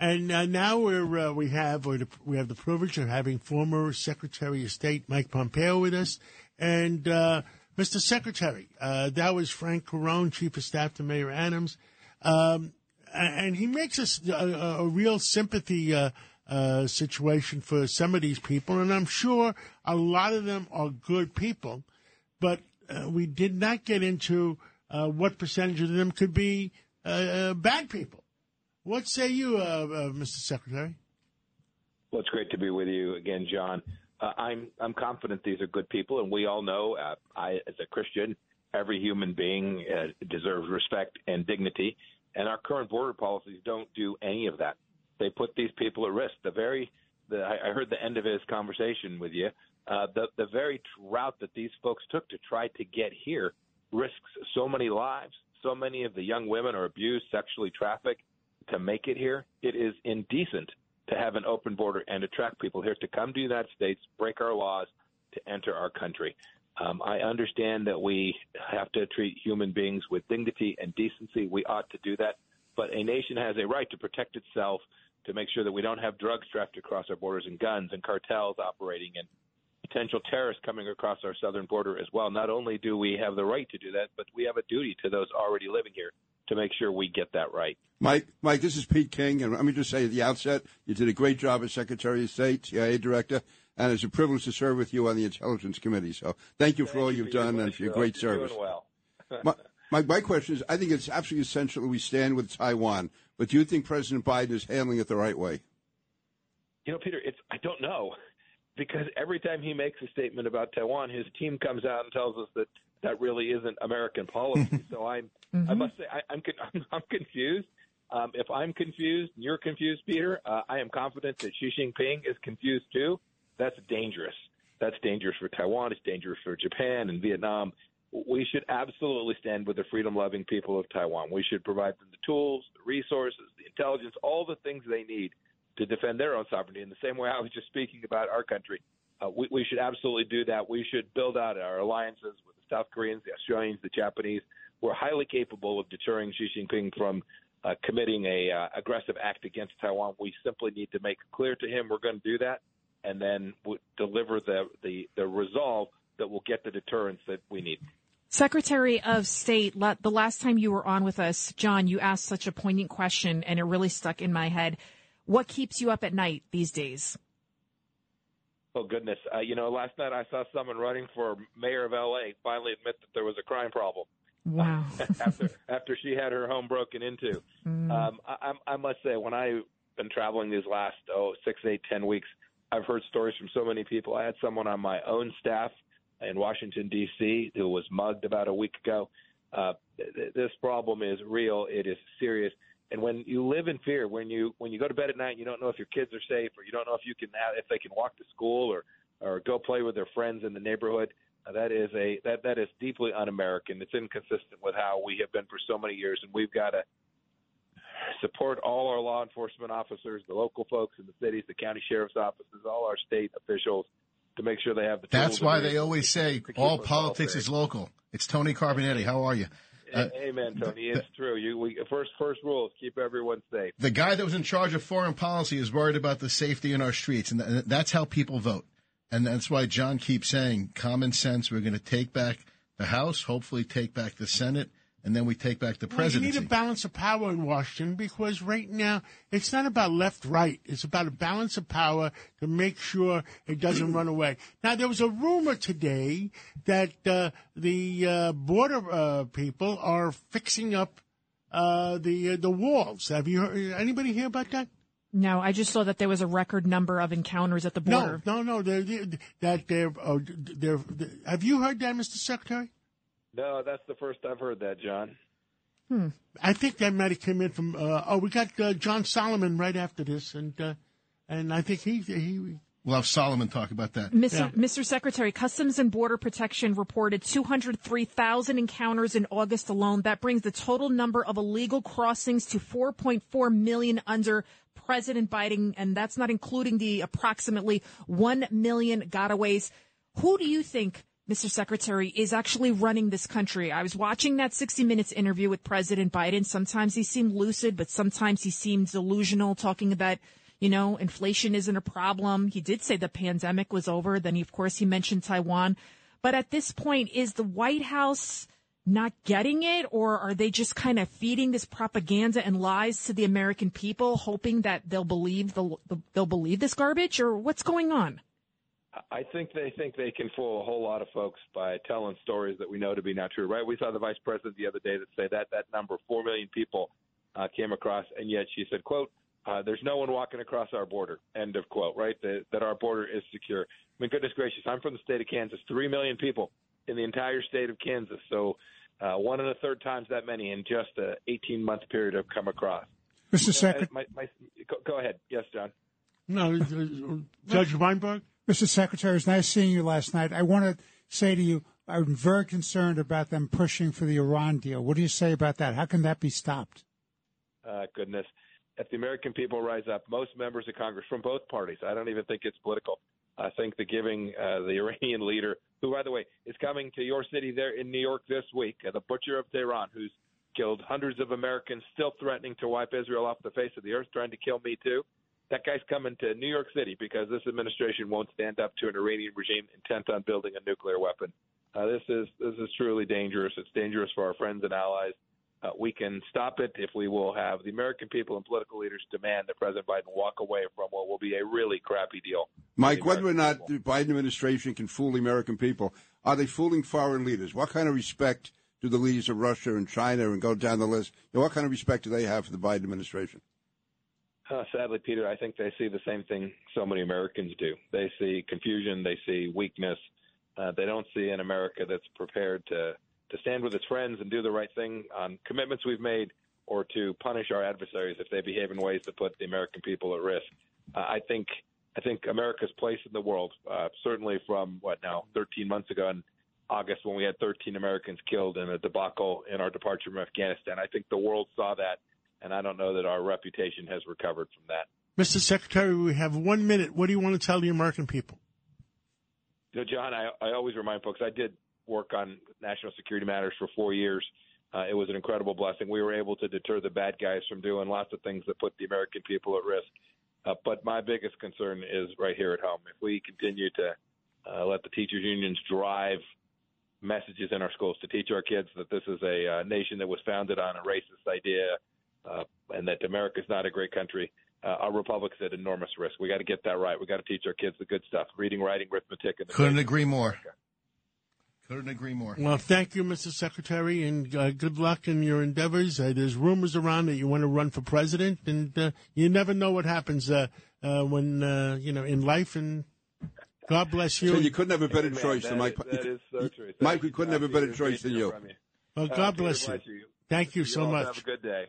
And uh, now we're uh, we have or the, we have the privilege of having former Secretary of State Mike Pompeo with us, and uh, Mr. Secretary, uh, that was Frank Carone, Chief of Staff to Mayor Adams, um, and he makes us a, a, real sympathy uh, uh, situation for some of these people, and I'm sure a lot of them are good people, but we did not get into what percentage of them could be bad people. What say you, uh, uh, Mr. Secretary? Well, it's great to be with you again, John. Uh, I'm I'm confident these are good people, and we all know. Uh, I, as a Christian, every human being deserves respect and dignity, and our current border policies don't do any of that. They put these people at risk. The very, the, I heard the end of his conversation with you. Uh, the the very route that these folks took to try to get here risks so many lives. So many of the young women are abused, sexually trafficked to make it here. It is indecent to have an open border and attract people here to come to the United States, break our laws, to enter our country. Um, I understand that we have to treat human beings with dignity and decency. We ought to do that. But a nation has a right to protect itself, to make sure that we don't have drugs trafficked across our borders and guns and cartels operating and potential terrorists coming across our southern border as well. Not only do we have the right to do that, but we have a duty to those already living here to make sure we get that right. Mike, Mike, this is Pete King, and let me just say at the outset, you did a great job as Secretary of State, CIA Director, and it's a privilege to serve with you on the Intelligence Committee. So thank you for thank all you have done and for your great You're service. Doing well. my, my, my question is, I think it's absolutely essential that we stand with Taiwan, but do you think President Biden is handling it the right way? You know, Peter, it's I don't know because every time he makes a statement about Taiwan, his team comes out and tells us that that really isn't American policy. so I'm, mm-hmm. I must say, I, I'm, I'm, I'm confused. Um, if I'm confused, you're confused, Peter. Uh, I am confident that Xi Jinping is confused too. That's dangerous. That's dangerous for Taiwan. It's dangerous for Japan and Vietnam. We should absolutely stand with the freedom-loving people of Taiwan. We should provide them the tools, the resources, the intelligence, all the things they need to defend their own sovereignty. In the same way I was just speaking about our country, uh, we, we should absolutely do that. We should build out our alliances with the South Koreans, the Australians, the Japanese. We're highly capable of deterring Xi Jinping from uh, committing a uh, aggressive act against Taiwan. We simply need to make clear to him we're going to do that, and then deliver the, the the resolve that will get the deterrence that we need. Secretary of State, the last time you were on with us, John, you asked such a poignant question, and it really stuck in my head. What keeps you up at night these days? Oh goodness! Uh, you know, last night I saw someone running for mayor of L.A. finally admit that there was a crime problem. Wow! after after she had her home broken into, mm. um, I, I must say when I've been traveling these last oh six, eight, ten weeks, I've heard stories from so many people. I had someone on my own staff in Washington D.C. who was mugged about a week ago. Uh, th- this problem is real. It is serious. And when you live in fear, when you when you go to bed at night, you don't know if your kids are safe, or you don't know if you can if they can walk to school or or go play with their friends in the neighborhood. Uh, that is a that that is deeply un-American. It's inconsistent with how we have been for so many years, and we've got to support all our law enforcement officers, the local folks in the cities, the county sheriff's offices, all our state officials to make sure they have the. That's why they always say all politics is local. It's Tony Carbonetti. How are you? Uh, Amen, Tony. It's true. You we, first first rule is keep everyone safe. The guy that was in charge of foreign policy is worried about the safety in our streets, and that's how people vote. And that's why John keeps saying common sense. We're going to take back the House, hopefully take back the Senate, and then we take back the presidency. Well, you need a balance of power in Washington because right now it's not about left right. It's about a balance of power to make sure it doesn't run away. Now there was a rumor today that uh, the uh, border uh, people are fixing up uh, the uh, the walls. Have you heard, anybody hear about that? No, I just saw that there was a record number of encounters at the border. No, no, no. They're, they're, that they're, oh, they're, they're, have you heard that, Mr. Secretary? No, that's the first I've heard that, John. Hmm. I think that might have come in from. Uh, oh, we got uh, John Solomon right after this, and uh, and I think he he. We'll have Solomon talk about that. Mr. Yeah. Mr. Secretary, Customs and Border Protection reported 203,000 encounters in August alone. That brings the total number of illegal crossings to 4.4 million under President Biden, and that's not including the approximately 1 million gotaways. Who do you think Mr. Secretary, is actually running this country. I was watching that 60 Minutes interview with President Biden. Sometimes he seemed lucid, but sometimes he seemed delusional, talking about, you know, inflation isn't a problem. He did say the pandemic was over. Then, he, of course, he mentioned Taiwan. But at this point, is the White House not getting it, or are they just kind of feeding this propaganda and lies to the American people, hoping that they'll believe the, they'll believe this garbage, or what's going on? I think they think they can fool a whole lot of folks by telling stories that we know to be not true. Right? We saw the vice president the other day that say that that number, four million people, uh, came across, and yet she said, "quote uh, There's no one walking across our border." End of quote. Right? That, that our border is secure. I mean, goodness gracious, I'm from the state of Kansas. Three million people in the entire state of Kansas. So uh, one and a third times that many in just a 18 month period have come across. Mr. Secretary, go, go ahead. Yes, John. No, uh, Judge Weinberg. Mr. Secretary, it was nice seeing you last night. I want to say to you, I'm very concerned about them pushing for the Iran deal. What do you say about that? How can that be stopped? Uh, goodness. If the American people rise up, most members of Congress from both parties, I don't even think it's political. I think the giving uh, the Iranian leader, who, by the way, is coming to your city there in New York this week, uh, the butcher of Tehran, who's killed hundreds of Americans, still threatening to wipe Israel off the face of the earth, trying to kill me too. That guy's coming to New York City because this administration won't stand up to an Iranian regime intent on building a nuclear weapon. Uh, this is this is truly dangerous. It's dangerous for our friends and allies. Uh, we can stop it if we will have the American people and political leaders demand that President Biden walk away from what will be a really crappy deal. Mike, whether or not people. the Biden administration can fool the American people, are they fooling foreign leaders? What kind of respect do the leaders of Russia and China and go down the list? You know, what kind of respect do they have for the Biden administration? Uh, sadly, Peter, I think they see the same thing so many Americans do. They see confusion, they see weakness. Uh, they don't see an America that's prepared to to stand with its friends and do the right thing on commitments we've made, or to punish our adversaries if they behave in ways that put the American people at risk. Uh, I think I think America's place in the world, uh, certainly from what now 13 months ago in August when we had 13 Americans killed in a debacle in our departure from Afghanistan. I think the world saw that and I don't know that our reputation has recovered from that. Mr. Secretary, we have one minute. What do you want to tell the American people? Know, John, I, I always remind folks I did work on national security matters for four years. Uh, it was an incredible blessing. We were able to deter the bad guys from doing lots of things that put the American people at risk. Uh, but my biggest concern is right here at home. If we continue to uh, let the teachers' unions drive messages in our schools to teach our kids that this is a uh, nation that was founded on a racist idea, uh, and that America is not a great country. Uh, our republic is at enormous risk. We got to get that right. We got to teach our kids the good stuff: reading, writing, arithmetic. And Couldn't agree more. Couldn't agree more. Well, thank you, Mr. Secretary, and uh, good luck in your endeavors. Uh, there's rumors around that you want to run for president, and uh, you never know what happens uh, uh, when uh, you know in life. And God bless you. So you couldn't have a better Amen. choice than Mike. Is, that is so true. Mike, we couldn't have a better choice than you. Well, God bless you. you. Thank you so much. Have a good day.